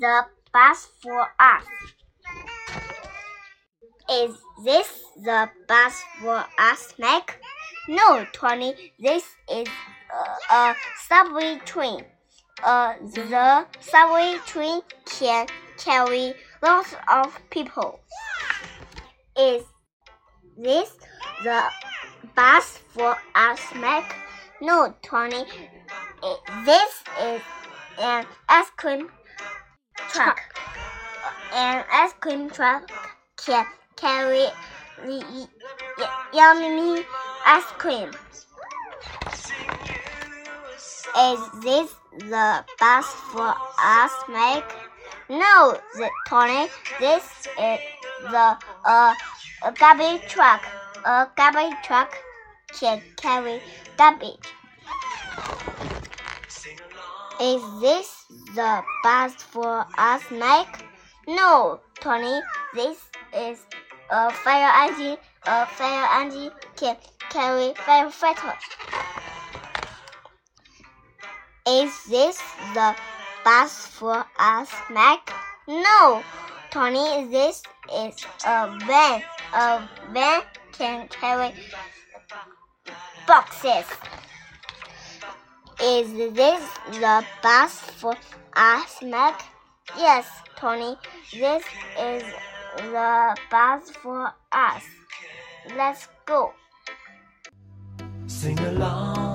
the bus for us? Is this the bus for us, Mac? No, Tony, this is a, a subway train. Uh, the subway train can carry lots of people. Is this the bus for us, Mac? No, Tony, this is an ice cream truck. An ice cream truck can carry yummy ice cream. Is this the bus for us, Mike? No, the, Tony. This is the uh, a garbage truck. A garbage truck can carry garbage. Is this the bus for us, Mac? No, Tony. This is a fire engine. A fire engine can carry firefighters. Is this the bus for us, Mac? No, Tony. This is a van. A van can carry boxes. Is this the bus for us, Mac? Yes, Tony. This is the bus for us. Let's go. Sing along.